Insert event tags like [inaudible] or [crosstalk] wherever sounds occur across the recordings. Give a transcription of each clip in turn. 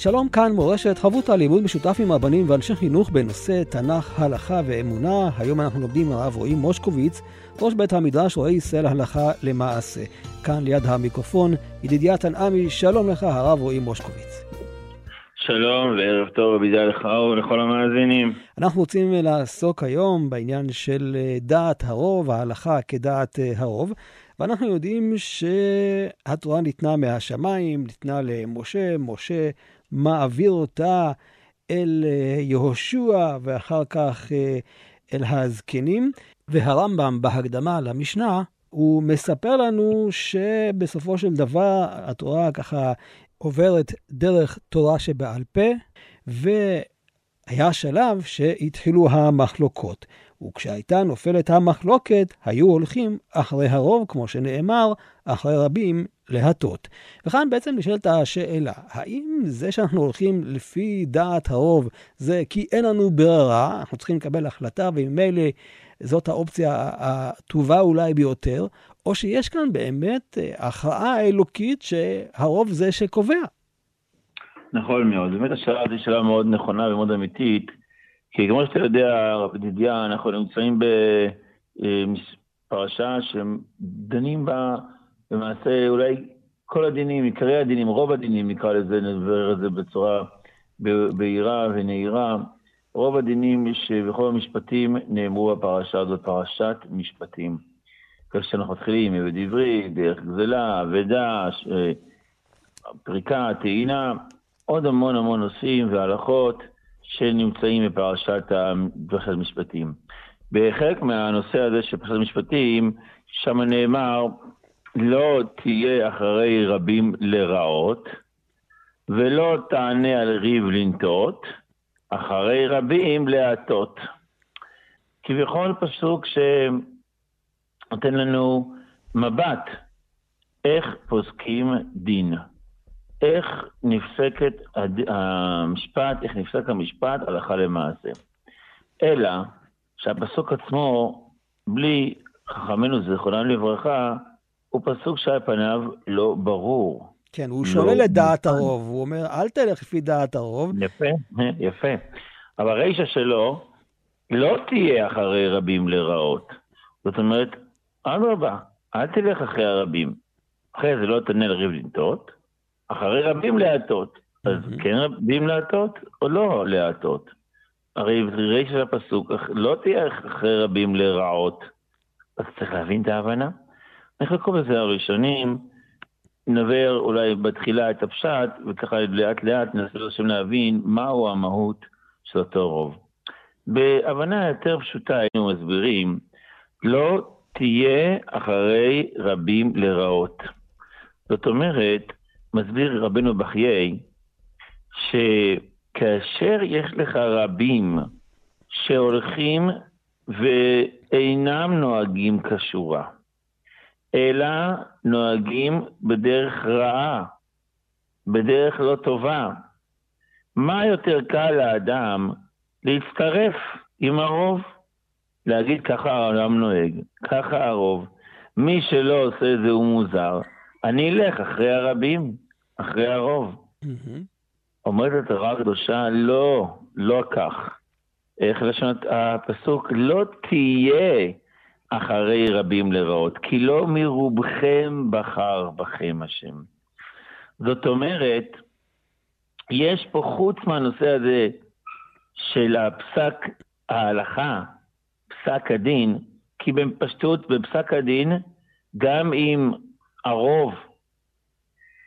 שלום כאן מורשת, חברותא לימוד משותף עם רבנים ואנשי חינוך בנושא תנ"ך, הלכה ואמונה. היום אנחנו לומדים עם הרב רועי מושקוביץ, ראש בית המדרש רועי ישראל הלכה למעשה. כאן ליד המיקרופון, ידידיה תנעמי, שלום לך הרב רועי מושקוביץ. שלום וערב טוב ובידי לך ולכל המאזינים. אנחנו רוצים לעסוק היום בעניין של דעת הרוב, ההלכה כדעת הרוב. ואנחנו יודעים שהתורה ניתנה מהשמיים, ניתנה למשה, משה מעביר אותה אל אה, יהושע ואחר כך אה, אל הזקנים. והרמב"ם בהקדמה למשנה, הוא מספר לנו שבסופו של דבר התורה ככה עוברת דרך תורה שבעל פה, והיה שלב שהתחילו המחלוקות. וכשהייתה נופלת המחלוקת, היו הולכים אחרי הרוב, כמו שנאמר, אחרי רבים להטות. וכאן בעצם נשאלת השאלה, האם זה שאנחנו הולכים לפי דעת הרוב, זה כי אין לנו ברירה, אנחנו צריכים לקבל החלטה, וממילא זאת האופציה הטובה אולי ביותר, או שיש כאן באמת הכרעה אלוקית שהרוב זה שקובע? נכון מאוד, באמת השאלה הזו שאלה מאוד נכונה ומאוד אמיתית. כי כמו שאתה יודע, הרב ידידיה, אנחנו נמצאים בפרשה שדנים בה למעשה אולי כל הדינים, עיקרי הדינים, רוב הדינים נקרא לזה, נדבר את זה בצורה בהירה ונהירה. רוב הדינים שבכל המשפטים נאמרו בפרשה הזאת, פרשת משפטים. כך שאנחנו מתחילים עבד עברי, דרך גזלה, אבדה, פריקה, טעינה, עוד המון המון נושאים והלכות. שנמצאים בפרשת פרשת משפטים. בחלק מהנושא הזה של פרשת משפטים, שם נאמר, לא תהיה אחרי רבים לרעות, ולא תענה על ריב לנטות, אחרי רבים להטות. כביכול פסוק שנותן לנו מבט איך פוסקים דין. איך נפסקת המשפט, איך נפסק המשפט הלכה למעשה. אלא שהפסוק עצמו, בלי חכמינו זיכרונם לברכה, הוא פסוק שעל פניו לא ברור. כן, הוא לא שולל את דעת הרוב, הוא אומר, אל תלך לפי דעת הרוב. יפה, יפה. אבל הרישה שלו לא תהיה אחרי רבים לרעות. זאת אומרת, אדרבה, אל תלך אחרי הרבים. אחרי זה לא תענה לריב לנטות, אחרי רבים להטות. אז כן רבים להטות או לא להטות? הרי ריש של הפסוק לא תהיה אחרי רבים לרעות. אז צריך להבין את ההבנה. נחלקו בזה הראשונים, נדבר אולי בתחילה את הפשט, וככה לאט לאט ננסה לשם להבין מהו המהות של אותו רוב. בהבנה יותר פשוטה היינו מסבירים, לא תהיה אחרי רבים לרעות. זאת אומרת, מסביר רבנו בחיי, שכאשר יש לך רבים שהולכים ואינם נוהגים כשורה, אלא נוהגים בדרך רעה, בדרך לא טובה, מה יותר קל לאדם להצטרף עם הרוב? להגיד ככה העולם נוהג, ככה הרוב. מי שלא עושה זה הוא מוזר. אני אלך אחרי הרבים, אחרי הרוב. אומרת התורה הקדושה, לא, לא כך. איך לשון הפסוק? לא תהיה אחרי רבים לרעות, כי לא מרובכם בחר בכם השם. זאת אומרת, יש פה חוץ מהנושא הזה של הפסק ההלכה, פסק הדין, כי בפשטות, בפסק הדין, גם אם הרוב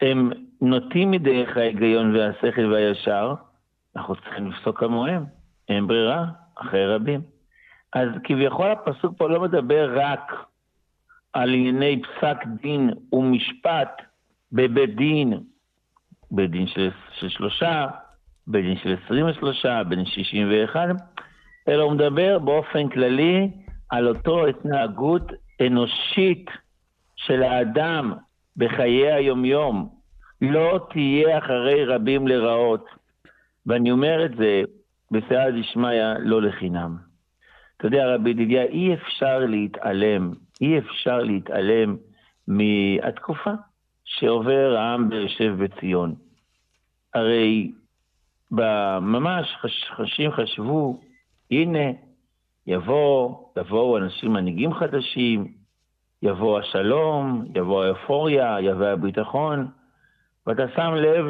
הם נוטים מדרך ההיגיון והשכל והישר, אנחנו צריכים לפסוק כמוהם, אין ברירה, אחרי רבים. אז כביכול הפסוק פה לא מדבר רק על ענייני פסק דין ומשפט בבית דין, בית דין של, של שלושה, בין של 23, בין 61, אלא הוא מדבר באופן כללי על אותו התנהגות אנושית של האדם בחיי היומיום. לא תהיה אחרי רבים לרעות. ואני אומר את זה בסייעא דשמיא לא לחינם. אתה יודע, רבי ידידיה, אי אפשר להתעלם, אי אפשר להתעלם מהתקופה שעובר העם ביושב בציון. הרי ממש חשים חשבו, הנה, יבוא, יבואו אנשים מנהיגים חדשים, יבוא השלום, יבוא האפוריה, יבוא הביטחון, ואתה שם לב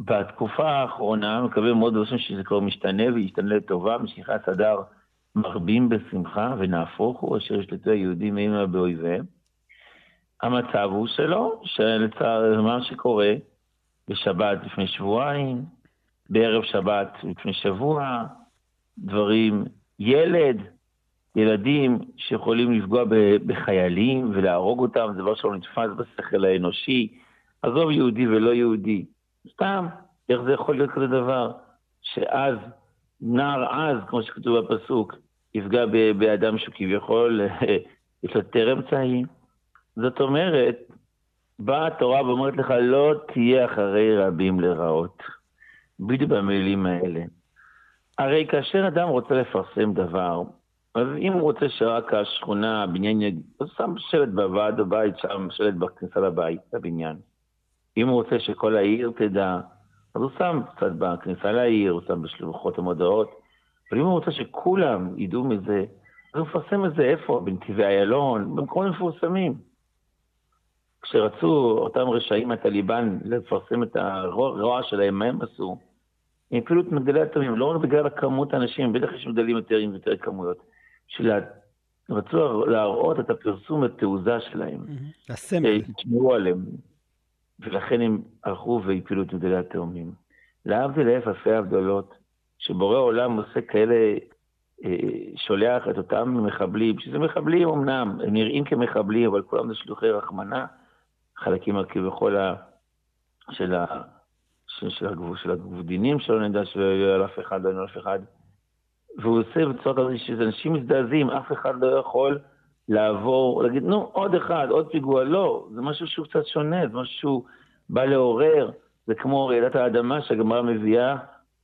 שבתקופה האחרונה, מקווה מאוד בעצם שזה כבר משתנה וישתנה לטובה, משיכת הדר מרבים בשמחה, ונהפוך הוא אשר ישלטו היהודים אימה באויביהם. המצב הוא שלא, שלצער מה שקורה בשבת לפני שבועיים, בערב שבת לפני שבוע, דברים, ילד, ילדים שיכולים לפגוע בחיילים ולהרוג אותם, זה דבר שלא נתפס בשכל האנושי. עזוב יהודי ולא יהודי. סתם, איך זה יכול להיות כזה דבר? שאז, נער עז, כמו שכתוב בפסוק, יפגע באדם שכביכול [laughs] יש לו יותר אמצעים. זאת אומרת, באה התורה ואומרת לך, לא תהיה אחרי רבים לרעות. בדיוק במילים האלה. הרי כאשר אדם רוצה לפרסם דבר, אז אם הוא רוצה שרק השכונה, הבניין יגיד, הוא שם שלט בוועד הבית, שם שלט בכניסה לבית, לבניין. אם הוא רוצה שכל העיר תדע, אז הוא שם קצת בכניסה לעיר, הוא שם בשלוחות המודעות. אבל אם הוא רוצה שכולם ידעו מזה, אז הוא מפרסם את זה איפה? בנתיבי איילון, במקומות מפורסמים. כשרצו אותם רשעים הטליבן לפרסם את הרוע שלהם, מה הם עשו? הם הפעילו את מגדלי התמים, לא רק בגלל הכמות האנשים, בטח יש מגדלים יותר עם יותר כמויות. של רצו להראות את הפרסום התעוזה שלהם. הסמל. תשמעו עליהם. ולכן הם הלכו והפילו את מגדלי התאומים. להבדיל אלף אלפי הבדלות, שבורא עולם עושה כאלה, אה, שולח את אותם מחבלים, שזה מחבלים אמנם, הם נראים כמחבלים, אבל כולם זה שלוחי רחמנה, חלקים כביכול של, ה, של, של, הגבול, של הגבודינים, שלא נדע שלא יהיה על אף אחד, לא יהיה על אף אחד. והוא עושה בצורה כזאת שאנשים מזדעזעים, אף אחד לא יכול לעבור, להגיד, נו, עוד אחד, עוד פיגוע. לא, זה משהו שהוא קצת שונה, זה משהו שהוא בא לעורר. זה כמו רעידת האדמה שהגמרא מביאה,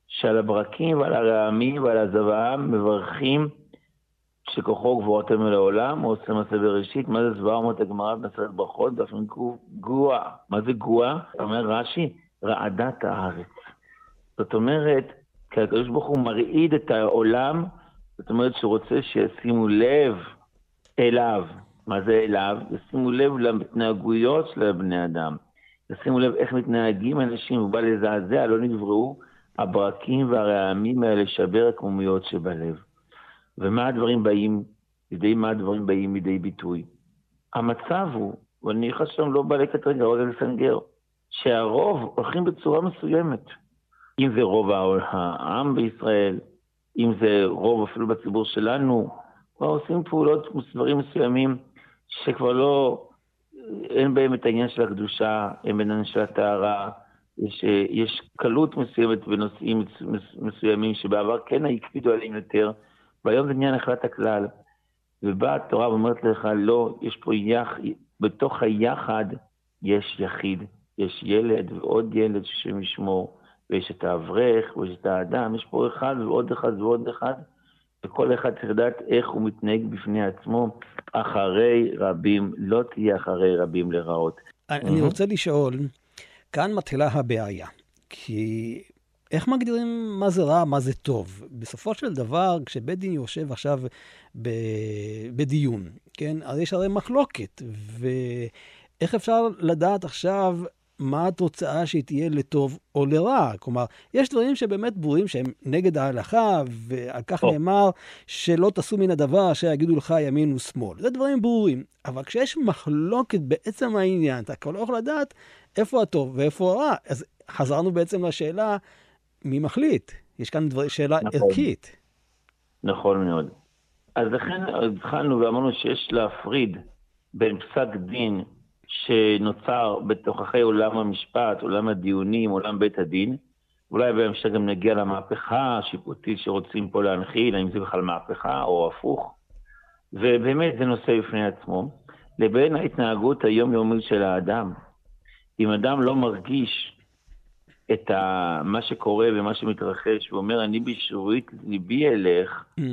שעל הברקים ועל הרעמים ועל הזוועם מברכים שכוחו גבורתנו לעולם, הוא עושה מעשה בראשית. מה זה זוועה אומרת הגמרא במסרת ברכות? דף גוע. מה זה גוע? אומר רש"י, רעדת הארץ. זאת אומרת, כי הקדוש ברוך הוא מרעיד את העולם, זאת אומרת שהוא רוצה שישימו לב אליו. מה זה אליו? ישימו לב להתנהגויות של בני אדם. ישימו לב איך מתנהגים אנשים, הוא בא לזעזע, לא נבראו הברקים והרעמים האלה לשבר הקמומיות שבלב. ומה הדברים באים, לידי מה הדברים באים לידי ביטוי? המצב הוא, ואני שאני לא בא לקט רגע, רגע לסנגר, שהרוב הולכים בצורה מסוימת. אם זה רוב העם בישראל, אם זה רוב אפילו בציבור שלנו, כבר עושים פעולות, דברים מסוימים שכבר לא, אין בהם את העניין של הקדושה, אין בהם של הטהרה, יש, יש קלות מסוימת בנושאים מסוימים שבעבר כן הקפידו עליהם יותר, והיום זה עניין נחלת הכלל. ובאה התורה ואומרת לך, לא, יש פה יח, בתוך היחד יש יחיד, יש ילד ועוד ילד ששם ישמור. ויש את האברך, ויש את האדם, יש פה אחד ועוד אחד ועוד אחד, וכל אחד צריך לדעת איך הוא מתנהג בפני עצמו אחרי רבים, לא תהיה אחרי רבים לרעות. אני רוצה לשאול, כאן מתחילה הבעיה, כי איך מגדירים מה זה רע, מה זה טוב? בסופו של דבר, כשבית דין יושב עכשיו ב... בדיון, כן, אז יש הרי מחלוקת, ואיך אפשר לדעת עכשיו מה התוצאה שהיא תהיה לטוב או לרע. כלומר, יש דברים שבאמת ברורים שהם נגד ההלכה, ועל כך. נאמר שלא תעשו מן הדבר אשר יגידו לך ימין ושמאל. זה דברים ברורים. אבל כשיש מחלוקת בעצם העניין, אתה כבר לא יכול לדעת איפה הטוב ואיפה הרע. אז חזרנו בעצם לשאלה, מי מחליט? יש כאן דבר, שאלה נכון. ערכית. נכון מאוד. אז לכן התחלנו ואמרנו שיש להפריד בין פסק דין שנוצר בתוככי עולם המשפט, עולם הדיונים, עולם בית הדין, אולי בהמשך גם נגיע למהפכה השיפוטית שרוצים פה להנחיל, האם זה בכלל מהפכה או הפוך. ובאמת זה נושא בפני עצמו. לבין ההתנהגות היומיומית של האדם. אם אדם לא מרגיש את ה... מה שקורה ומה שמתרחש, ואומר, אני בשורית ליבי אלך, mm.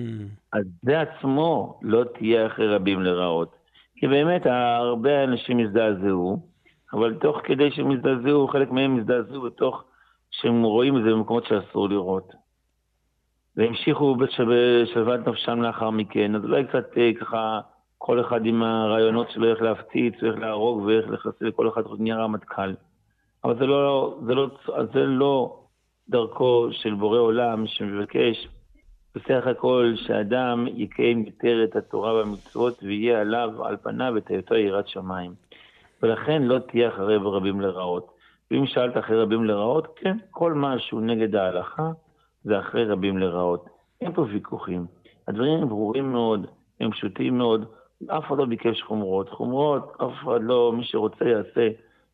אז זה עצמו לא תהיה אחרי רבים לרעות. כי באמת, הרבה אנשים הזדעזעו, אבל תוך כדי שהם הזדעזעו, חלק מהם הזדעזעו בתוך שהם רואים את זה במקומות שאסור לראות. והמשיכו בשלוות נפשם לאחר מכן, אז אולי קצת אה, ככה, כל אחד עם הרעיונות שלו איך להפציץ, ואיך להרוג, ואיך לחסל, כל אחד נהיה רמטכ"ל. אבל זה לא, זה, לא, זה לא דרכו של בורא עולם שמבקש בסך הכל שאדם יקיים יותר את התורה והמצוות ויהיה עליו, על פניו, את היותו יראת שמיים. ולכן לא תהיה אחרי רבים לרעות. ואם שאלת אחרי רבים לרעות, כן, כל מה שהוא נגד ההלכה זה אחרי רבים לרעות. אין פה ויכוחים. הדברים הם ברורים מאוד, הם פשוטים מאוד. אף אחד לא ביקש חומרות. חומרות, אף אחד לא, מי שרוצה יעשה.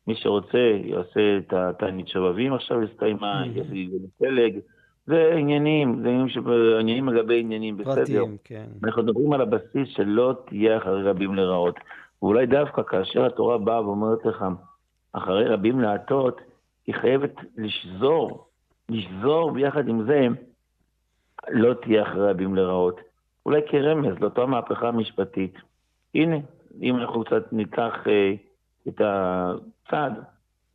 מי שרוצה יעשה את התענית שבבים עכשיו הסתיימה. יעשה פלג. זה עניינים, זה עניינים, שב... עניינים לגבי עניינים, בסדר. פרטים, כן. אנחנו מדברים על הבסיס שלא תהיה אחרי רבים לרעות. ואולי דווקא כאשר התורה באה ואומרת לך, אחרי רבים להטות, היא חייבת לשזור, לשזור ביחד עם זה, לא תהיה אחרי רבים לרעות. אולי כרמז לאותה מהפכה המשפטית. הנה, אם אנחנו קצת ניקח אה, את הצד,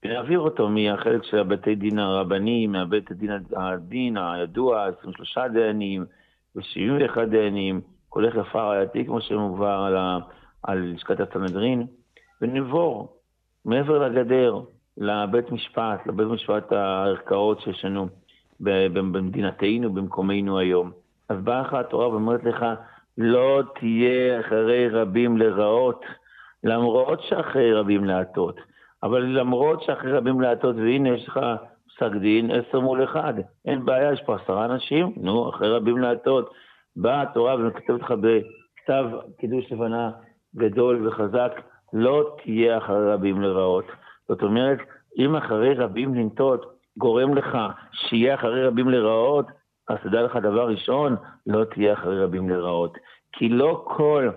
ונעביר אותו מהחלק של הבתי דין הרבניים, מהבית הדין, הדין הידוע, 23 דיינים ו-71 דיינים, הולך יפה רעייתי, כמו שמובא על, ה, על לשכת הסנהדרין, ונבור מעבר לגדר לבית משפט, לבית משפט הערכאות שיש לנו במדינתנו, במקומנו היום. אז באה לך התורה ואומרת לך, לא תהיה אחרי רבים לרעות, למרות שאחרי רבים להטות. אבל למרות שאחרי רבים להטות, והנה יש לך פסק דין, עשר מול אחד. אין בעיה, יש פה עשרה אנשים, נו, אחרי רבים להטות. באה התורה ומכתבת לך בכתב קידוש לבנה גדול וחזק, לא תהיה אחרי רבים לרעות. זאת אומרת, אם אחרי רבים לנטות גורם לך שיהיה אחרי רבים לרעות, אז תדע לך דבר ראשון, לא תהיה אחרי רבים לרעות. כי לא כל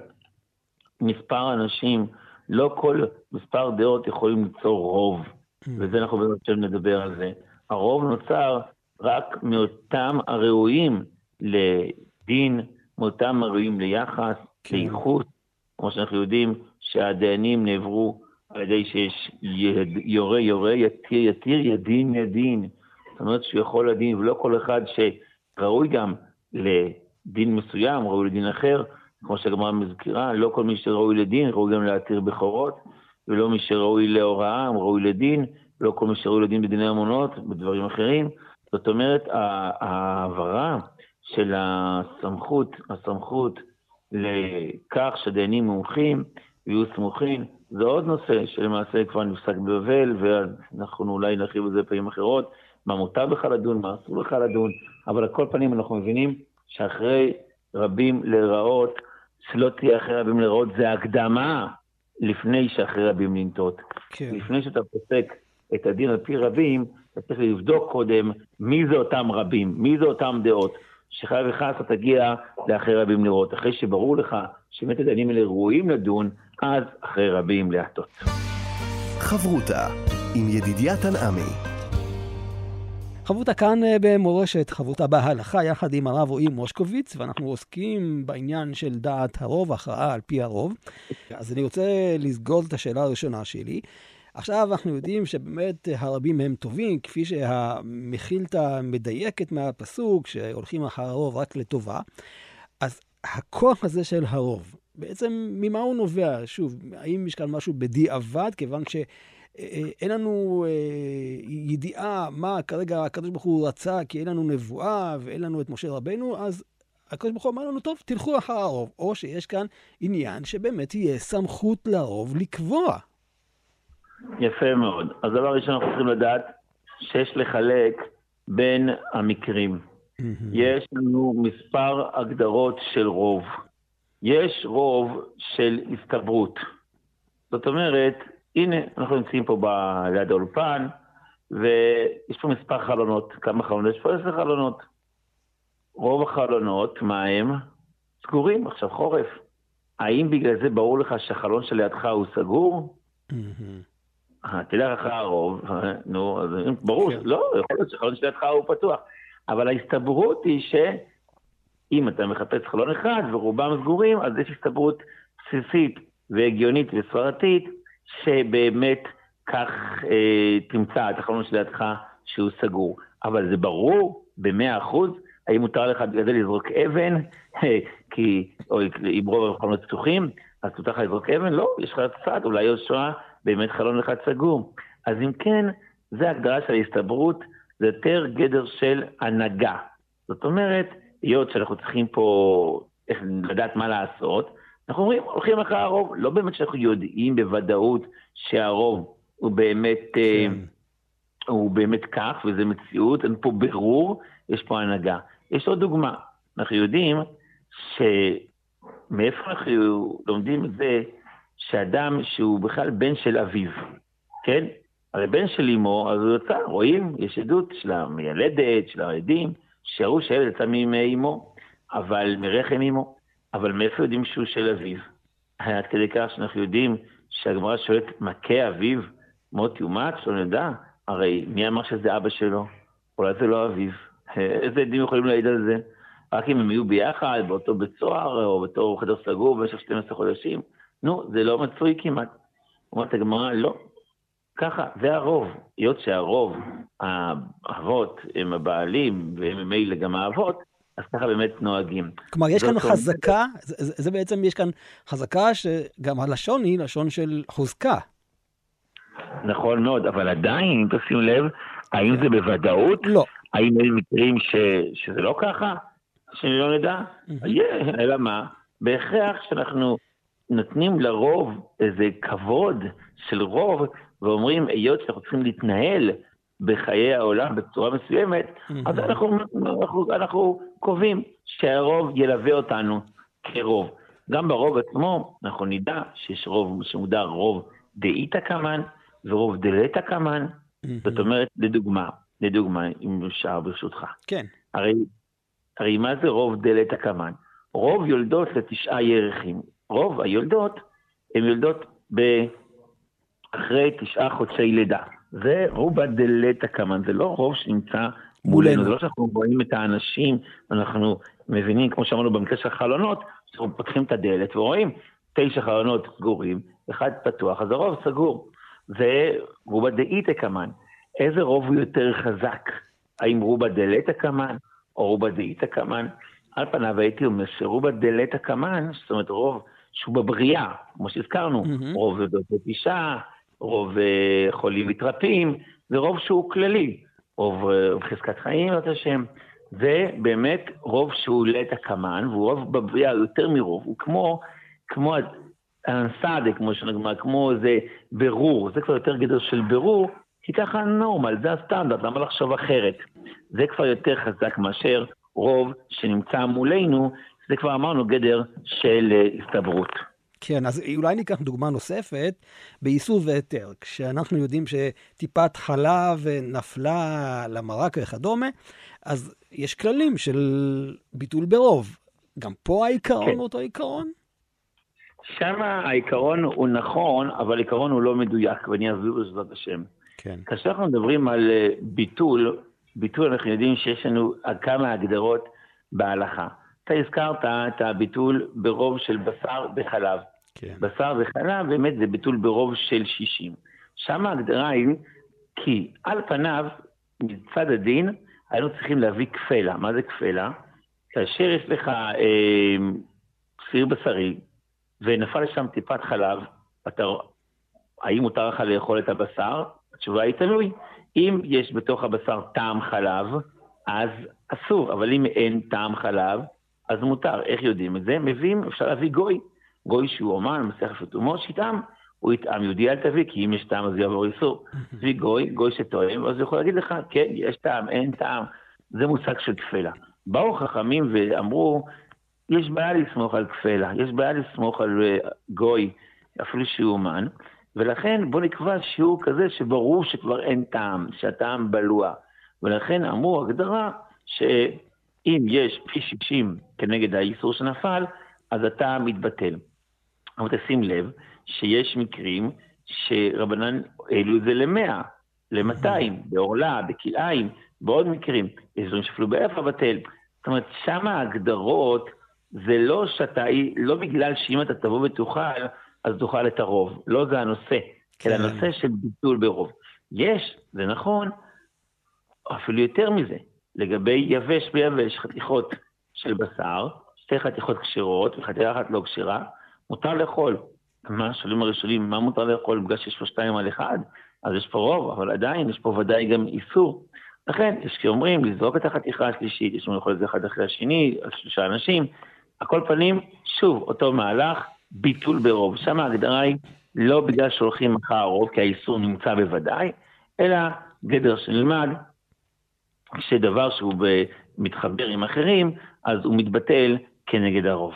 מספר אנשים, לא כל מספר דעות יכולים ליצור רוב. Mm. וזה אנחנו באמת נדבר על זה. הרוב נוצר רק מאותם הראויים לדין, מאותם הראויים ליחס, כן. לייחוס, כמו שאנחנו יודעים שהדיינים נעברו על ידי שיש יורה יורה, יתיר יתיר, ידין ידין. זאת אומרת שהוא יכול לדין, ולא כל אחד שראוי גם לדין מסוים, ראוי לדין אחר, כמו שהגמרא מזכירה, לא כל מי שראוי לדין, ראוי גם להתיר בכורות, ולא מי שראוי להוראה, ראוי לדין, לא כל מי שראוי לדין בדיני אמונות, בדברים אחרים. זאת אומרת, ההעברה של הסמכות, הסמכות לכך שדיינים מומחים ויהיו סמוכים, זה עוד נושא שלמעשה כבר נפסק בבבל, ואנחנו אולי נרחיב על זה פעמים אחרות, מה מותר בכלל לדון, מה אסור בכלל לדון, אבל על כל פנים אנחנו מבינים שאחרי רבים לרעות, שלא תהיה אחרי רבים לרעות, זה הקדמה לפני שאחרי רבים לנטות. כן. לפני שאתה פוסק את הדין על פי רבים, אתה צריך לבדוק קודם מי זה אותם רבים, מי זה אותם דעות. שחייב וחס אתה תגיע לאחרי רבים לראות. אחרי שברור לך שבאמת הדיינים האלה ראויים לדון, אז אחרי רבים להטות. חברותה עם ידידיה תנעמי חברותה כאן אה, במורשת, חברותה בהלכה, יחד עם הרב רועי מושקוביץ, ואנחנו עוסקים בעניין של דעת הרוב, הכרעה על פי הרוב. אז אני רוצה לסגור את השאלה הראשונה שלי. עכשיו אנחנו יודעים שבאמת הרבים הם טובים, כפי שהמכילתא מדייקת מהפסוק, שהולכים אחר הרוב רק לטובה. אז הכוח הזה של הרוב, בעצם ממה הוא נובע? שוב, האם יש כאן משהו בדיעבד, כיוון שאין לנו אה, ידיעה מה כרגע הקדוש ברוך הוא רצה, כי אין לנו נבואה ואין לנו את משה רבנו, אז הקדוש ברוך הוא אמר לנו, טוב, תלכו אחר הרוב. או שיש כאן עניין שבאמת תהיה סמכות לרוב לקבוע. יפה מאוד. אז דבר ראשון, אנחנו צריכים לדעת שיש לחלק בין המקרים. יש לנו מספר הגדרות של רוב. יש רוב של הסתברות. זאת אומרת, הנה, אנחנו נמצאים פה ליד האולפן, ויש פה מספר חלונות. כמה חלונות? יש פה עשר חלונות. רוב החלונות, מה הם? סגורים, עכשיו חורף. האם בגלל זה ברור לך שהחלון שלידך הוא סגור? תלך אחרי הרוב, נו, אז ברור, כן. לא, יכול להיות שהחלון שלידך הוא פתוח. אבל ההסתברות היא שאם אתה מחפש חלון אחד ורובם סגורים, אז יש הסתברות בסיסית והגיונית וסברתית, שבאמת כך אה, תמצא את החלון שלידך שהוא סגור. אבל זה ברור במאה אחוז, האם מותר לך בגלל זה לזרוק אבן, [laughs] כי, או אם רוב החלונות פתוחים, אז מותר לך לזרוק אבן? לא, יש לך צד, אולי יושע באמת חלון אחד סגור. אז אם כן, זה הגדרה של ההסתברות, זה יותר גדר של הנהגה. זאת אומרת, היות שאנחנו צריכים פה לדעת מה לעשות, אנחנו אומרים, הולכים אחרי הרוב, לא באמת שאנחנו יודעים בוודאות שהרוב הוא באמת, אה, כן. הוא באמת כך, וזה מציאות, אין פה בירור, יש פה הנהגה. יש עוד דוגמה, אנחנו יודעים שמאיפה אנחנו לומדים את זה שאדם שהוא בכלל בן של אביו, כן? הרי בן של אמו, אז הוא יצא, רואים, יש עדות של המיילדת, של העדים, שהראו שהילד יצא מאמו, אבל מרחם אמו, אבל מאיפה יודעים שהוא של אביו? עד כדי כך שאנחנו יודעים שהגמרא שואלת, מכה אביו מות יומת? שלא נדע, הרי מי אמר שזה אבא שלו? אולי זה לא אביו. איזה עדים יכולים להעיד על זה? רק אם הם יהיו ביחד, באותו בית סוהר, או בתור חדר סגור במשך 12 חודשים? נו, זה לא מצוי כמעט. אומרת הגמרא, לא. ככה, זה הרוב. היות שהרוב, האבות הם הבעלים, והם ממילא גם האבות, אז ככה באמת נוהגים. כלומר, יש כאן חזקה, זה, זה, זה בעצם, יש כאן חזקה שגם הלשון היא לשון של חוזקה. נכון מאוד, אבל עדיין, אם תשים לב, האם זה בוודאות? לא. האם אין מקרים ש... שזה לא ככה? שלא נדע? יהיה, אלא מה? בהכרח שאנחנו נותנים לרוב איזה כבוד של רוב, ואומרים, היות שאנחנו צריכים להתנהל בחיי העולם בצורה מסוימת, אז אנחנו, אנחנו, אנחנו קובעים שהרוב ילווה אותנו כרוב. גם ברוב עצמו, אנחנו נדע שיש רוב שמוגדר רוב דאיתא קמן ורוב דלתא קמן. זאת אומרת, לדוגמה, לדוגמה, אם אפשר ברשותך. כן. הרי, הרי מה זה רוב דלת הקמן? רוב יולדות לתשעה ירחים. רוב היולדות הן יולדות ב... אחרי תשעה חודשי לידה. זה רובה דלת הקמן, זה לא רוב שנמצא מולנו. זה לא שאנחנו רואים את האנשים, אנחנו מבינים, כמו שאמרנו במקרה של החלונות, שאנחנו פותחים את הדלת ורואים תשע חלונות סגורים, אחד פתוח, אז הרוב סגור. זה רובה דאית הקמן. איזה רוב הוא יותר חזק? האם רובה דלת הקמן או רובה דאית הקמן? על פניו הייתי אומר שרובה דלת הקמן, זאת אומרת רוב שהוא בבריאה, כמו שהזכרנו, מהמם. רוב לידות בתשעה, רוב אה, חולים מתרפאים, זה רוב שהוא כללי, רוב אה, חזקת חיים, בעזרת השם. זה באמת רוב שהוא לית הקמן, והוא רוב בבריאה יותר מרוב, הוא כמו, כמו האנסאדה, כמו שנגמר, כמו איזה ברור, זה כבר יותר גדר של ברור, כי ככה הנורמל, זה הסטנדרט, למה לחשוב אחרת? זה כבר יותר חזק מאשר רוב שנמצא מולנו, זה כבר אמרנו גדר של אה, הסתברות. כן, אז אולי ניקח דוגמה נוספת, בייסוד והיתר. כשאנחנו יודעים שטיפת חלב נפלה למרק וכדומה, אז יש כללים של ביטול ברוב. גם פה העיקרון כן. הוא אותו עיקרון? שם העיקרון הוא נכון, אבל העיקרון הוא לא מדויק, ואני אסביר בעזרת השם. כן. כאשר אנחנו מדברים על אה, ביטול, ביטול אנחנו יודעים שיש לנו כמה הגדרות בהלכה. אתה הזכרת את הביטול ברוב של בשר בחלב. כן. בשר וחלב באמת זה ביטול ברוב של 60. שם ההגדרה היא כי על פניו, מצד הדין, היינו צריכים להביא כפלה. מה זה כפלה? כאשר יש לך אה, סיר בשרי ונפל לשם טיפת חלב, אתה, האם מותר לך לאכול את הבשר? התשובה היא תלוי. אם יש בתוך הבשר טעם חלב, אז אסור, אבל אם אין טעם חלב, אז מותר. איך יודעים את זה? מביאים, אפשר להביא גוי. גוי שהוא אומן, מסכת פתומו, שיטעם. הוא יטעם, יהודי אל תביא, כי אם יש טעם אז יעבור איסור. תביא גוי, גוי שטועם, אז הוא יכול להגיד לך, כן, יש טעם, אין טעם. זה מושג של כפלה. באו חכמים ואמרו, יש בעיה לסמוך על כפלה, יש בעיה לסמוך על אה, גוי, אפילו שהוא אומן, ולכן בוא נקבע שיעור כזה שברור שכבר אין טעם, שהטעם בלוע. ולכן אמרו הגדרה שאם יש פי 60 כנגד האיסור שנפל, אז הטעם מתבטל. אבל תשים לב שיש מקרים שרבנן העלו את זה למאה, למאתיים, בעורלה, בכלאיים, בעוד מקרים. יש דברים שאפילו באלף הבטל. זאת אומרת, שם ההגדרות זה לא שאתה, לא בגלל שאם אתה תבוא ותאכל, אז תאכל את הרוב. לא זה הנושא, כן. אלא הנושא של ביטול ברוב. יש, זה נכון, אפילו יותר מזה, לגבי יבש ויבש, חתיכות של בשר, שתי חתיכות כשרות וחתיכה אחת לא כשרה, מותר לאכול. מה השואלים הראשונים, מה מותר לאכול בגלל שיש פה שתיים על אחד? אז יש פה רוב, אבל עדיין יש פה ודאי גם איסור. לכן, יש כאומרים לזרוק את החתיכה השלישית, יש לנו לאכול את זה אחד אחרי השני, על שלושה אנשים. על כל פנים, שוב, אותו מהלך, ביטול ברוב. שם ההגדרה היא לא בגלל שהולכים אחר הרוב, כי האיסור נמצא בוודאי, אלא גדר שנלמד, שדבר שהוא מתחבר עם אחרים, אז הוא מתבטל כנגד הרוב.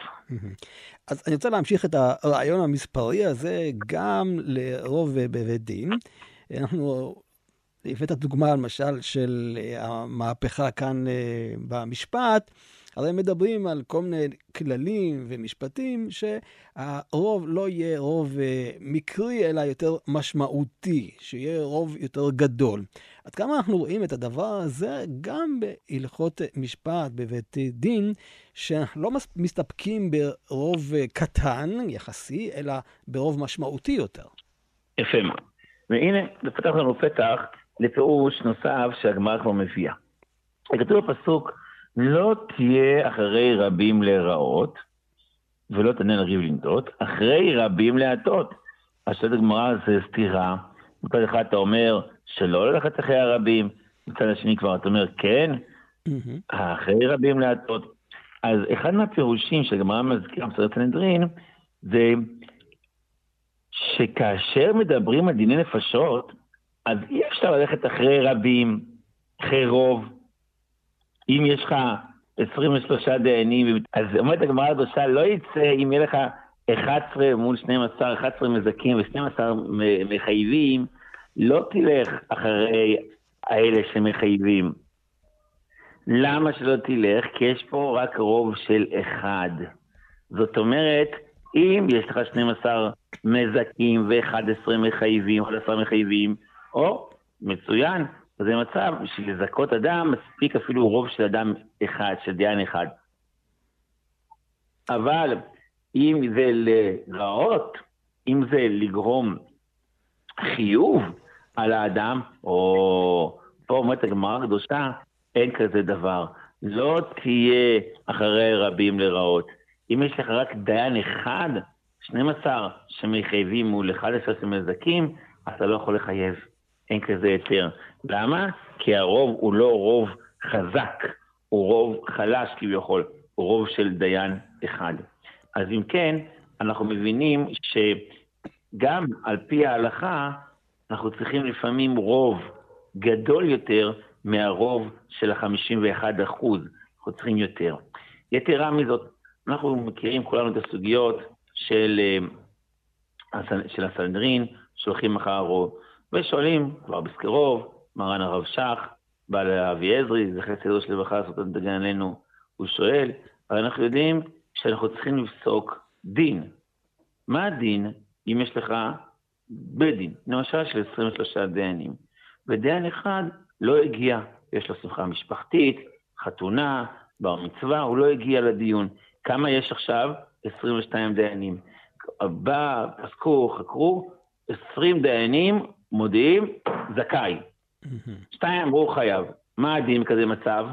אז אני רוצה להמשיך את הרעיון המספרי הזה גם לרוב בבית דין. אנחנו הבאת דוגמה למשל של המהפכה כאן אה, במשפט. הרי מדברים על כל מיני כללים ומשפטים שהרוב לא יהיה רוב אה, מקרי, אלא יותר משמעותי, שיהיה רוב יותר גדול. עד כמה אנחנו רואים את הדבר הזה גם בהלכות משפט בבית דין, שאנחנו לא מסתפקים ברוב אה, קטן יחסי, אלא ברוב משמעותי יותר. יפה מאוד. והנה, זה פתח לנו פתח לפירוש נוסף שהגמרא כבר מביאה. כתוב בפסוק, לא תהיה אחרי רבים להיראות, ולא תענה לריב לנטות, אחרי רבים להטות. אז שואלת הגמרא זה סתירה. מצד אחד אתה אומר שלא ללכת אחרי הרבים, מצד השני כבר אתה אומר כן, אחרי רבים להטות. אז אחד מהפירושים שהגמרא מזכירה בסרט הנדרין, זה שכאשר מדברים על דיני נפשות, אז אי אפשר ללכת אחרי רבים, אחרי רוב. אם יש לך 23 דיינים, אז אומרת הגמרא הקדושה, לא יצא אם יהיה לך 11 מול 12, 11 מזכים ו-12 מחייבים, לא תלך אחרי האלה שמחייבים. למה שלא תלך? כי יש פה רק רוב של אחד. זאת אומרת, אם יש לך 12 מזכים ו-11 מחייבים, 11 מחייבים, או, מצוין, זה מצב, בשביל לזכות אדם, מספיק אפילו רוב של אדם אחד, של דיין אחד. אבל אם זה לרעות, אם זה לגרום חיוב על האדם, או פה אומרת הגמרא הקדושה, אין כזה דבר. לא תהיה אחרי רבים לרעות. אם יש לך רק דיין אחד, 12 שמחייבים מול 11 שמזכים, אתה לא יכול לחייב. אין כזה היתר. למה? כי הרוב הוא לא רוב חזק, הוא רוב חלש כביכול, הוא רוב של דיין אחד. אז אם כן, אנחנו מבינים שגם על פי ההלכה, אנחנו צריכים לפעמים רוב גדול יותר מהרוב של ה-51 אחוז, אנחנו צריכים יותר. יתרה מזאת, אנחנו מכירים כולנו את הסוגיות של, אה, של הסנדרין, שהולכים אחר הרוב. ושואלים, כבר בסקרוב, מרן הרב שך, בעל אבי עזרי, זכר צדו של רווחה, לעשות את דגן עלינו, הוא שואל, הרי אנחנו יודעים שאנחנו צריכים לפסוק דין. מה הדין אם יש לך בית דין, למשל של 23 דיינים, ודיין אחד לא הגיע, יש לו שמחה משפחתית, חתונה, בר מצווה, הוא לא הגיע לדיון. כמה יש עכשיו? 22 דיינים. בא, פסקו, חקרו, 20 דיינים מודיעים, זכאי. שתיים אמרו חייב. מה הדין כזה מצב?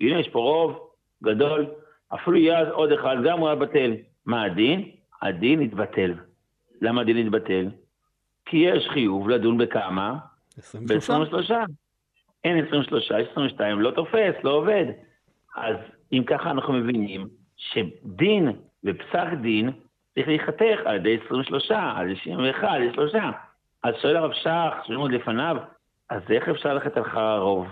הנה, יש פה רוב גדול, אפילו יהיה עוד אחד, גם הוא היה בטל. מה הדין? הדין יתבטל. למה הדין יתבטל? כי יש חיוב לדון בכמה? ב-23. אין 23, 22, לא תופס, לא עובד. אז אם ככה אנחנו מבינים שדין ופסק דין צריך להיחתך על ידי 23, על ידי 61, על ידי 3. אז שואל הרב שך, שואלים עוד לפניו, אז איך אפשר ללכת אחר הרוב?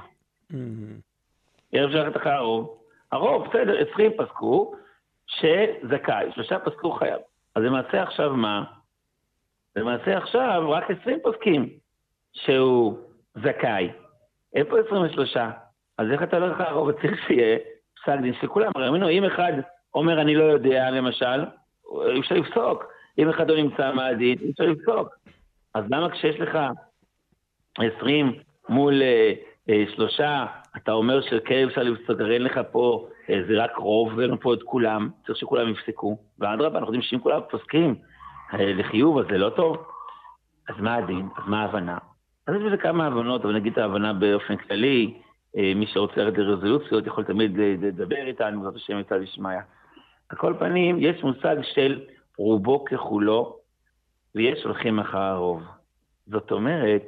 איך אפשר ללכת אחר הרוב? הרוב, בסדר, 20 פסקו שזכאי, שלושה פסקו חייב. אז למעשה עכשיו מה? למעשה עכשיו רק 20 פוסקים שהוא זכאי. איפה 23? אז איך אתה הולך לערוב? [laughs] צריך שיהיה פסק דין של כולם. הרי אם אחד אומר אני לא יודע, למשל, אי אפשר לפסוק. אם אחד לא נמצא מהדין, אי אפשר לפסוק. אז למה כשיש לך 20 מול אה, אה, שלושה, אתה אומר שכן אפשר אין לך פה, אה, זה רק רוב, ואין פה את כולם, צריך שכולם יפסקו. ואדרבה, אנחנו יודעים שאם כולם פוסקים אה, לחיוב, אז זה לא טוב. אז מה הדין? אז מה ההבנה? אז יש לזה כמה הבנות, אבל נגיד את ההבנה באופן כללי, אה, מי שרוצה לרדת לרזולוציות יכול תמיד לדבר איתנו, זאת השם יצא לשמיא. על כל פנים, יש מושג של רובו ככולו, ויש הולכים אחר הרוב. זאת אומרת,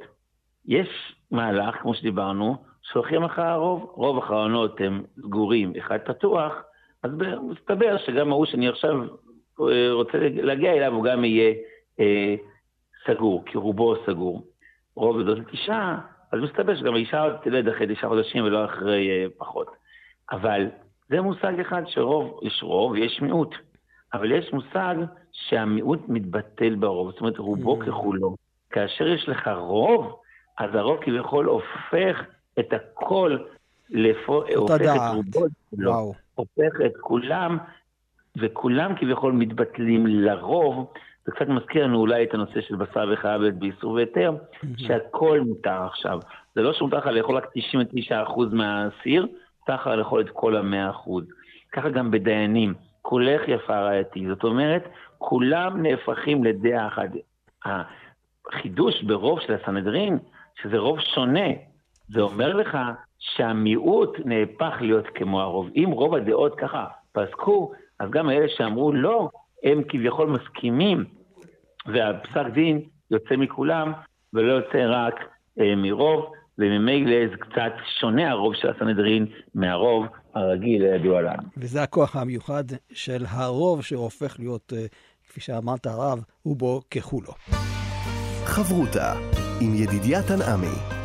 יש מהלך, כמו שדיברנו, שהולכים אחר הרוב, רוב החלונות הם סגורים, אחד פתוח, אז מסתבר שגם ההוא שאני עכשיו אה, רוצה להגיע אליו, הוא גם יהיה אה, סגור, כי רובו סגור. רוב גדול תשעה, אז מסתבר שגם האישה עוד תלד אחרי תשעה חודשים ולא אחרי אה, פחות. אבל זה מושג אחד שרוב, יש רוב ויש מיעוט. אבל יש מושג שהמיעוט מתבטל ברוב, זאת אומרת רובו mm. ככולו. כאשר יש לך רוב, אז הרוב כביכול הופך את הכל, לפו, הופך דעה. את רובו, לא, הופך את כולם, וכולם כביכול מתבטלים לרוב. זה קצת מזכיר לנו אולי את הנושא של בשר וחייבת באיסור והיתר, mm-hmm. שהכל מותר עכשיו. זה לא שמותר לך לאכול רק 99% מהסיר, מותר לך לאכול את כל ה-100%. ככה גם בדיינים, כולך יפה רעייתי. זאת אומרת, כולם נהפכים לדעה אחת. החידוש ברוב של הסנהדרין, שזה רוב שונה, זה אומר לך שהמיעוט נהפך להיות כמו הרוב. אם רוב הדעות ככה פסקו, אז גם אלה שאמרו לא, הם כביכול מסכימים, והפסק דין יוצא מכולם, ולא יוצא רק אה, מרוב, וממילא זה קצת שונה הרוב של הסנהדרין מהרוב הרגיל הידוע לנו. וזה הכוח המיוחד של הרוב שהופך להיות, אה, כפי שאמרת הרב, הוא בו ככולו. חברותה עם ידידיה תנעמי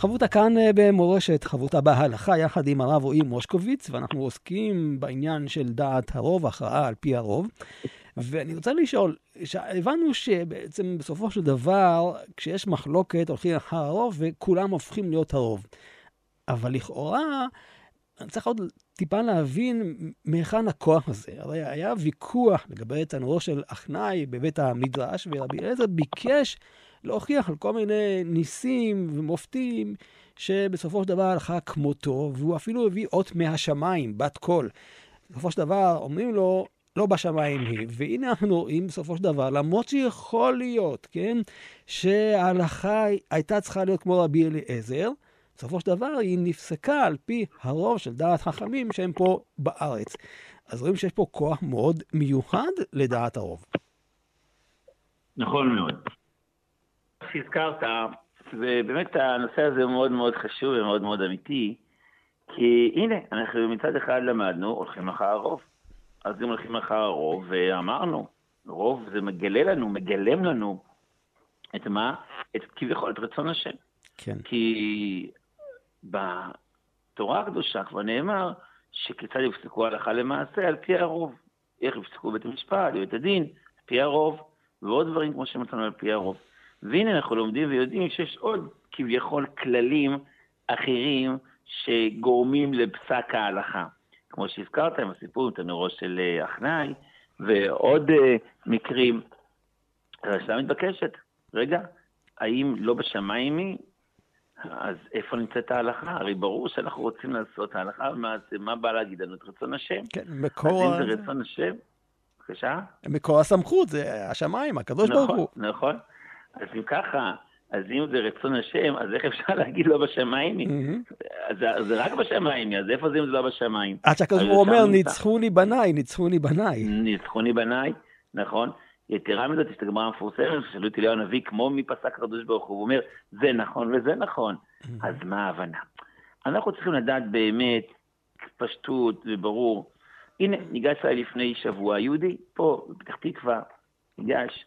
חברותה כאן אה, במורשת, חברותה בהלכה, יחד עם הרב רועי מושקוביץ, ואנחנו עוסקים בעניין של דעת הרוב, הכרעה על פי הרוב. ואני רוצה לשאול, הבנו שבעצם בסופו של דבר, כשיש מחלוקת, הולכים אחר הרוב וכולם הופכים להיות הרוב. אבל לכאורה, אני צריך עוד טיפה להבין מהיכן הכוח הזה. הרי היה ויכוח לגבי תנורו של אחנאי בבית המדרש, ורבי אליעזר ביקש להוכיח על כל מיני ניסים ומופתים, שבסופו של דבר הלכה כמותו, והוא אפילו הביא אות מהשמיים, בת קול. בסופו של דבר אומרים לו, לא בשמיים היא. והנה אנחנו רואים בסופו של דבר, למרות שיכול להיות, כן, שההלכה הייתה צריכה להיות כמו רבי אליעזר, בסופו של דבר היא נפסקה על פי הרוב של דעת חכמים שהם פה בארץ. אז רואים שיש פה כוח מאוד מיוחד לדעת הרוב. נכון מאוד. שהזכרת, ובאמת הנושא הזה הוא מאוד מאוד חשוב ומאוד מאוד אמיתי, כי הנה, אנחנו מצד אחד למדנו, הולכים אחר הרוב. אז אם הולכים אחר הרוב, ואמרנו, רוב זה מגלה לנו, מגלם לנו את מה? את כביכול את רצון השם. כן. כי בתורה הקדושה כבר נאמר שכיצד יפסקו הלכה למעשה על פי הרוב. איך יפסקו בית המשפט, בית הדין, על פי הרוב, ועוד דברים כמו שמצאנו על פי הרוב. והנה אנחנו לומדים ויודעים שיש עוד כביכול כללים אחרים שגורמים לפסק ההלכה. כמו שהזכרת עם הסיפור עם תנורו של אה, אחנאי, ועוד אה, מקרים. השאלה מתבקשת, רגע, האם לא בשמיים היא? אז איפה נמצאת ההלכה? הרי ברור שאנחנו רוצים לעשות ההלכה, מה, מה בא להגיד לנו? את רצון השם. כן, מקור... אז אם זה רצון השם, בבקשה? מקור הסמכות זה השמיים, הקדוש נכון, ברוך הוא. נכון, נכון. אז אם ככה, אז אם זה רצון השם, אז איך אפשר [laughs] להגיד לא בשמיים? אז זה רק בשמיים, אז איפה זה אם זה לא בשמיים? עד שהקדוש ברוך הוא אומר, ניצחוני בניי, ניצחוני בניי. ניצחוני בניי, נכון. יתרה מזאת, יש את הגמרא המפורסמת, ששאלו את אליהו הנביא, כמו מי פסק הקדוש ברוך הוא, הוא אומר, זה נכון וזה נכון. אז מה ההבנה? אנחנו צריכים לדעת באמת, פשטות וברור. הנה, ניגש אליי לפני שבוע יהודי, פה, בפתח תקווה, ניגש,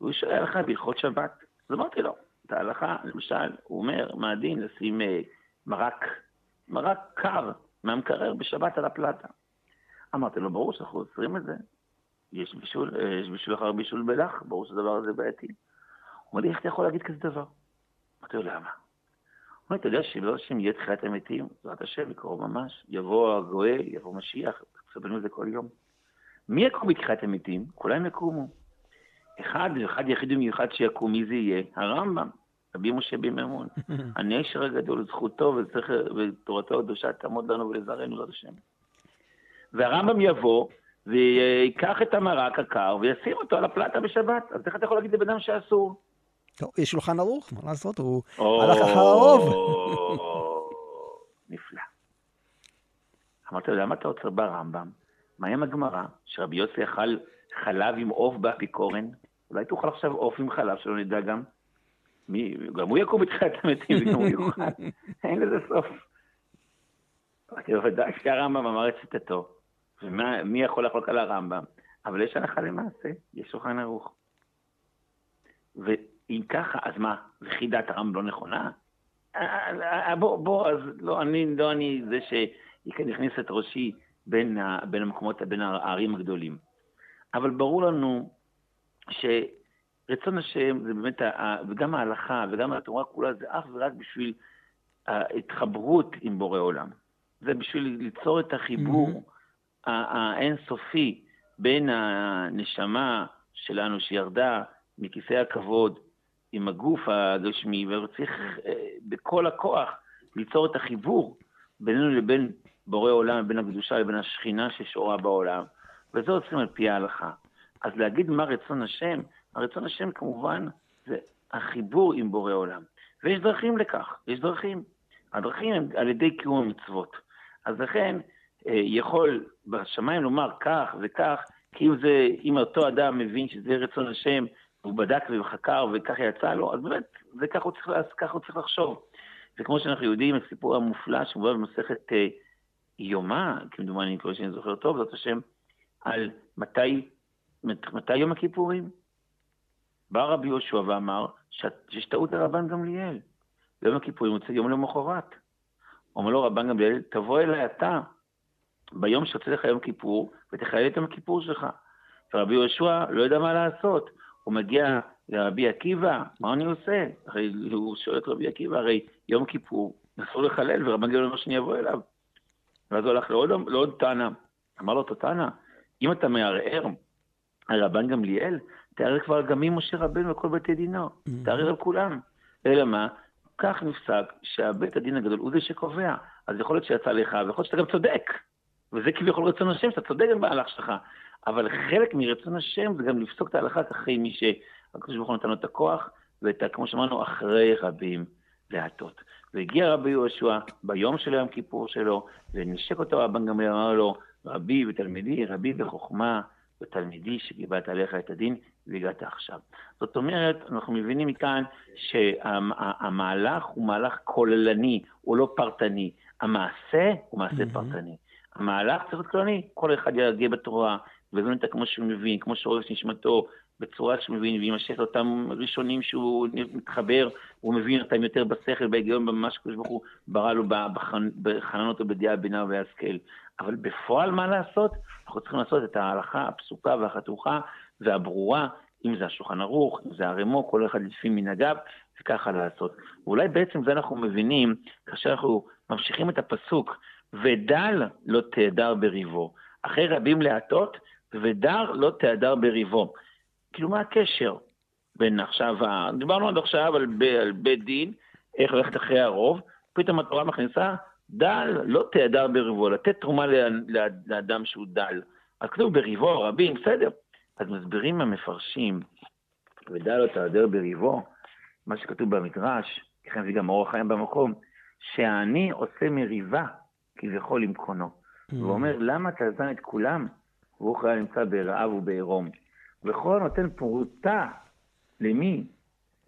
והוא שואל לך בהלכות שבת. אז אמרתי לו, את ההלכה, למשל, הוא אומר, מה הדין לשים אה, מרק, מרק קר מהמקרר בשבת על הפלטה. אמרתי לו, ברור שאנחנו אוסרים את זה. יש בישול, אה, יש בישול אחר בישול בלח, ברור שהדבר הזה בעייתי. הוא אומר לי, איך אתה יכול להגיד כזה דבר? אמרתי לו, למה? הוא אומר, אתה יודע שלא השם יהיה תחיית המתים, בעזרת השם, יקרוב ממש, יבוא הגואל, יבוא משיח, מספרים את זה כל יום. מי יקום בתחיית המתים? כולם יקומו. אחד, אחד יחיד ומיוחד שיקום, מי זה יהיה? הרמב"ם, רבי משה בן מימון. [laughs] הנשר הגדול, זכותו ותורתו הקדושה תעמוד לנו ולזרענו, לעד השם. והרמב"ם יבוא ויקח את המרק הקר וישים אותו על הפלטה בשבת. אז איך אתה יכול להגיד לבן אדם שאסור? טוב, יש שולחן ערוך, מה לעשות? הוא הלך אחר הרוב. [laughs] נפלא. אמרתי לו, למה אתה עוצר ברמב"ם? מה עם הגמרא? שרבי יוסי אכל חלב עם עוף באפיקורן? אולי תאכל עכשיו עוף עם חלב, שלא נדע גם. מי, גם הוא יקום בתחילת המתים [laughs] וגם הוא יאכל. אין לזה סוף. אמרתי לו, ודאי שהרמב"ם אמר את ציטטו. ומי יכול לחלוק על הרמב"ם? אבל יש הלכה למעשה, יש שולחן ערוך. ואם ככה, אז מה, וכי דעת הרמב"ם לא נכונה? אה, אה, בוא, בוא, אז לא אני, לא אני זה שנכניס את ראשי בין, ה, בין המקומות, בין הערים הגדולים. אבל ברור לנו שרצון השם זה באמת, וגם ההלכה וגם התורה כולה זה אך ורק בשביל ההתחברות עם בורא עולם. זה בשביל ליצור את החיבור mm-hmm. האינסופי בין הנשמה שלנו שירדה מכיסא הכבוד עם הגוף הגשמי, וצריך אה, בכל הכוח ליצור את החיבור בינינו לבין בורא עולם, בין הקדושה לבין השכינה ששורה בעולם, וזה עושים על פי ההלכה. אז להגיד מה רצון השם, הרצון השם כמובן זה החיבור עם בורא עולם. ויש דרכים לכך, יש דרכים. הדרכים הם על ידי קיום המצוות. אז לכן יכול בשמיים לומר כך וכך, כי אם, זה, אם אותו אדם מבין שזה רצון השם, הוא בדק וחקר וככה יצא לו, אז באמת, זה ככה הוא צריך, ככה הוא צריך לחשוב. וכמו שאנחנו יודעים, הסיפור המופלא שמובא במסכת אה, יומא, כמדומני, כמו שאני זוכר טוב, זאת השם, על מתי, מתי יום הכיפורים. בא רבי יהושע ואמר שיש טעות לרבן גמליאל. יום הכיפורים יוצא יום למחרת. אומר לו רבן גמליאל, תבוא אליי אתה ביום שיוצא לך יום כיפור, ותחלל את יום הכיפור שלך. ורבי יהושע לא יודע מה לעשות. הוא מגיע לרבי עקיבא, מה אני עושה? הרי הוא שואל את רבי עקיבא, הרי יום כיפור, אסור לחלל, ורבן גמליאל אומר שאני אבוא אליו. ואז הוא הלך לעוד, לעוד טענה. אמר לו טענה, אם אתה מערער על רבן גמליאל, תערער כבר גם ממשה רבנו וכל בתי דינו, mm-hmm. תערער על כולם. אלא מה? כך נפסק שהבית הדין הגדול הוא זה שקובע. אז יכול להיות שיצא לך, ויכול להיות שאתה גם צודק. וזה כביכול רצון השם, שאתה צודק בהלך שלך. אבל חלק מרצון השם זה גם לפסוק את ההלכה אחרי מי שהקדוש ברוך הוא נתן לו את הכוח, ואת, כמו שאמרנו, אחרי רבים להטות. והגיע רבי יהושע ביום של יום כיפור שלו, ונשק אותו רבן גמליאל, אמר לו, רבי ותלמידי, רבי בחוכמה ותלמידי שקיבלת עליך את הדין והגעת עכשיו. זאת אומרת, אנחנו מבינים מכאן שהמהלך הוא מהלך כוללני, הוא לא פרטני. המעשה הוא מעשה mm-hmm. פרטני. המהלך צריך להיות כללי, כל אחד יגיע בתורה, ויבין אותה כמו שהוא מבין, כמו שהוא אוהב נשמתו, בצורה שהוא מבין, ויימשך לאותם ראשונים שהוא מתחבר, הוא מבין אותם יותר בשכל, בהיגיון, במה שקדוש ברוך הוא ברא לו בחננות ובדעה בינה ובהשכל. אבל בפועל מה לעשות? אנחנו צריכים לעשות את ההלכה הפסוקה והחתוכה והברורה, אם זה השולחן ערוך, אם זה הרמו, כל אחד לפי מנהגיו, וככה לעשות. ואולי בעצם זה אנחנו מבינים, כאשר אנחנו ממשיכים את הפסוק, ודל לא תהדר בריבו. אחרי רבים להטות, ודר לא תהדר בריבו. כאילו, מה הקשר בין עכשיו, דיברנו עד עכשיו על, ב, על בית דין, איך ללכת אחרי הרוב, פתאום התורה מכניסה, דל לא תהדר בריבו, לתת תרומה לאדם שהוא דל. אז כתוב בריבו, רבים, בסדר. אז מסבירים המפרשים, ודל לא תהדר בריבו, מה שכתוב במדרש, לכן זה גם אורח חיים במקום, שהעני עושה מריבה כביכול עם קונו. Mm. הוא אומר, למה אתה זן את כולם? והוא חייל נמצא ברעב ובעירום. וכל נותן פרוטה למי?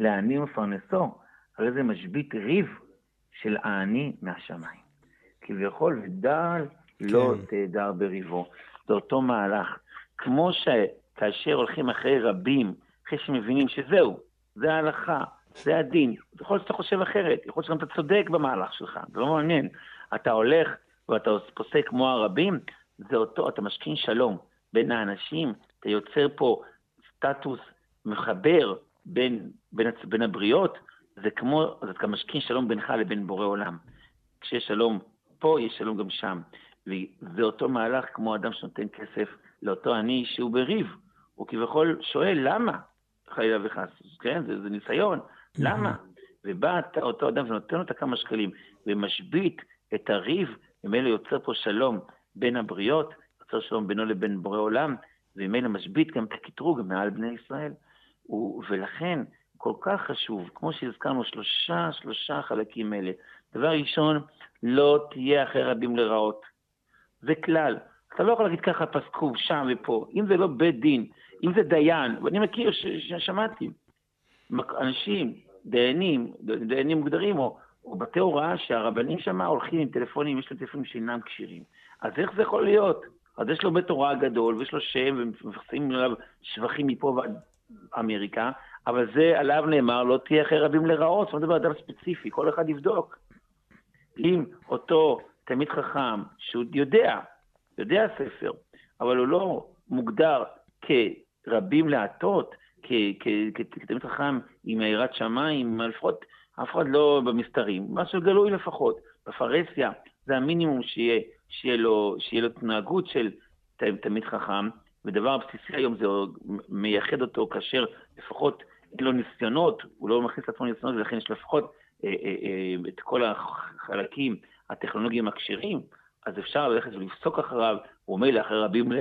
לעני מפרנסו. הרי זה משבית ריב של העני מהשמיים. כביכול, ודל לא כן. תהדר בריבו. זה אותו מהלך. כמו שכאשר הולכים אחרי רבים, אחרי שמבינים שזהו, זה ההלכה, זה הדין. יכול להיות שאתה חושב אחרת, יכול להיות שגם אתה צודק במהלך שלך, זה לא מעניין. אתה הולך ואתה פוסק כמו הרבים, זה אותו, אתה משכין שלום בין האנשים, אתה יוצר פה סטטוס מחבר בין, בין, בין הבריות, זה כמו, אז אתה משכין שלום בינך לבין בורא עולם. כשיש שלום פה, יש שלום גם שם. וזה אותו מהלך כמו אדם שנותן כסף לאותו עני שהוא בריב. הוא כביכול שואל, למה? חלילה וחס, כן? זה, זה ניסיון, למה? ובא אותו אדם ונותן לו את הכמה שקלים, ומשבית את הריב, וממילא יוצר פה שלום בין הבריות, יוצר שלום בינו לבין בורא עולם, וממילא משבית גם את הקטרוג מעל בני ישראל. ולכן, כל כך חשוב, כמו שהזכרנו, שלושה, שלושה חלקים אלה. דבר ראשון, לא תהיה אחרי רבים לרעות. זה כלל. אתה לא יכול להגיד ככה פסקו שם ופה. אם זה לא בית דין, אם זה דיין, ואני מכיר, שמעתי, אנשים, דיינים, דיינים מוגדרים, או, או בתי הוראה שהרבנים שם הולכים עם טלפונים, יש להם טלפונים שאינם כשירים. אז איך זה יכול להיות? אז יש לו בית הוראה גדול, ויש לו שם, ומפרסמים עליו שבחים מפה ועד אמריקה, אבל זה עליו נאמר, לא תהיה אחרי רבים לרעות, זאת אומרת, אדם ספציפי, כל אחד יבדוק. אם אותו תלמיד חכם, שהוא יודע, יודע ספר, אבל הוא לא מוגדר כרבים להטות, כתלמיד חכם עם יראת שמיים, לפחות אף אחד לא במסתרים, משהו גלוי לפחות. בפרהסיה זה המינימום שיהיה, שיהיה לו, שיהיה לו התנהגות של תלמיד חכם, ודבר הבסיסי היום זה מייחד אותו כאשר לפחות אין לו ניסיונות, הוא לא מכניס לעצמו ניסיונות, ולכן יש לפחות אה, אה, אה, את כל החלקים הטכנולוגיים הכשרים, אז אפשר ללכת ולפסוק אחריו, הוא אומר לאחרי רבים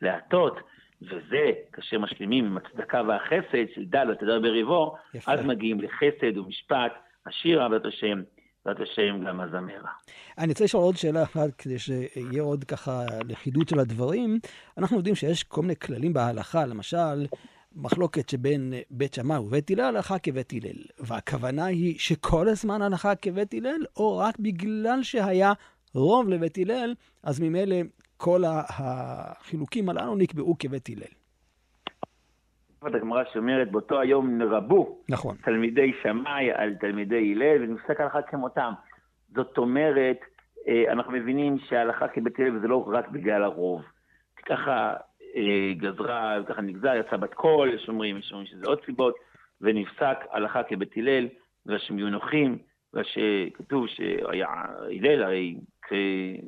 להטות, וזה, כאשר משלימים עם הצדקה והחסד של דל ותדר בריבו, אז מגיעים לחסד ומשפט, השיר עבודת השם, בעזרת השם גם הזמרה. אני רוצה לשאול עוד שאלה אחת, כדי שיהיה עוד ככה לחידוד של הדברים. אנחנו יודעים שיש כל מיני כללים בהלכה, למשל, מחלוקת שבין בית שמאי ובית הלל, הלכה כבית הלל. והכוונה היא שכל הזמן הלכה כבית הלל, או רק בגלל שהיה רוב לבית הלל, אז ממילא כל החילוקים הללו נקבעו כבית הלל. הגמרא שאומרת, באותו היום נרבו נכון. תלמידי שמאי על תלמידי הלל, ונפסק הלכה כמותם. זאת אומרת, אה, אנחנו מבינים שההלכה כבית הלל זה לא רק בגלל הרוב. ככה אה, גזרה, ככה נגזר, יצא בת קול, יש אומרים, יש אומרים שזה עוד סיבות, ונפסק הלכה כבית הלל, ושהם יהיו נוחים, שהיה הלל הרי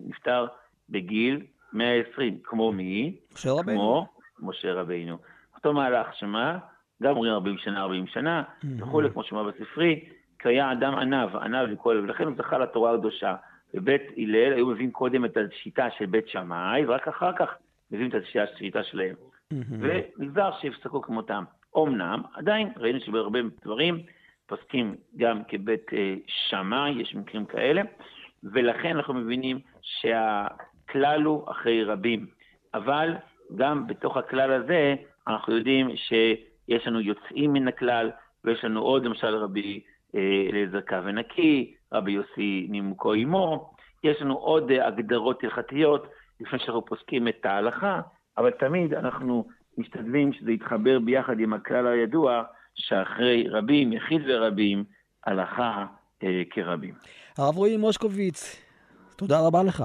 נפטר בגיל 120, כמו מי? משה רבינו. כמו משה רבינו. אותו מהלך, שמה? גם אומרים 40 שנה, 40 שנה, וכולי, כמו שאומר בספרי, כי היה אדם ענב, ענב וכל, ולכן הוא זכה לתורה הקדושה. בבית הלל היו מביאים קודם את השיטה של בית שמאי, ורק אחר כך מביאים את השיטה שלהם. ונגזר שיפסקו כמותם. אמנם, עדיין ראינו שבהרבה דברים פוסקים גם כבית אה, שמאי, יש מקרים כאלה, ולכן אנחנו מבינים שהכלל הוא אחרי רבים. אבל גם בתוך הכלל הזה, אנחנו יודעים שיש לנו יוצאים מן הכלל, ויש לנו עוד למשל רבי אה, אליעזר קו ונקי, רבי יוסי נימוקו עמו, יש לנו עוד אה, הגדרות הלכתיות לפני שאנחנו פוסקים את ההלכה, אבל תמיד אנחנו משתדלים שזה יתחבר ביחד עם הכלל הידוע, שאחרי רבים, יחיד ורבים, הלכה אה, כרבים. הרב רועי מושקוביץ, תודה רבה לך.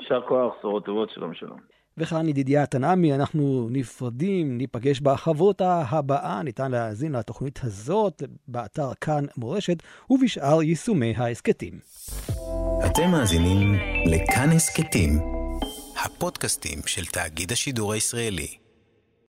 יישר כוח, בשורות טובות, שלום שלום. וכאן ידידיה תנעמי, אנחנו נפרדים, ניפגש בחברותה הבאה. ניתן להאזין לתוכנית הזאת באתר כאן מורשת ובשאר יישומי ההסכתים. אתם מאזינים לכאן הסכתים, הפודקאסטים של תאגיד השידור הישראלי.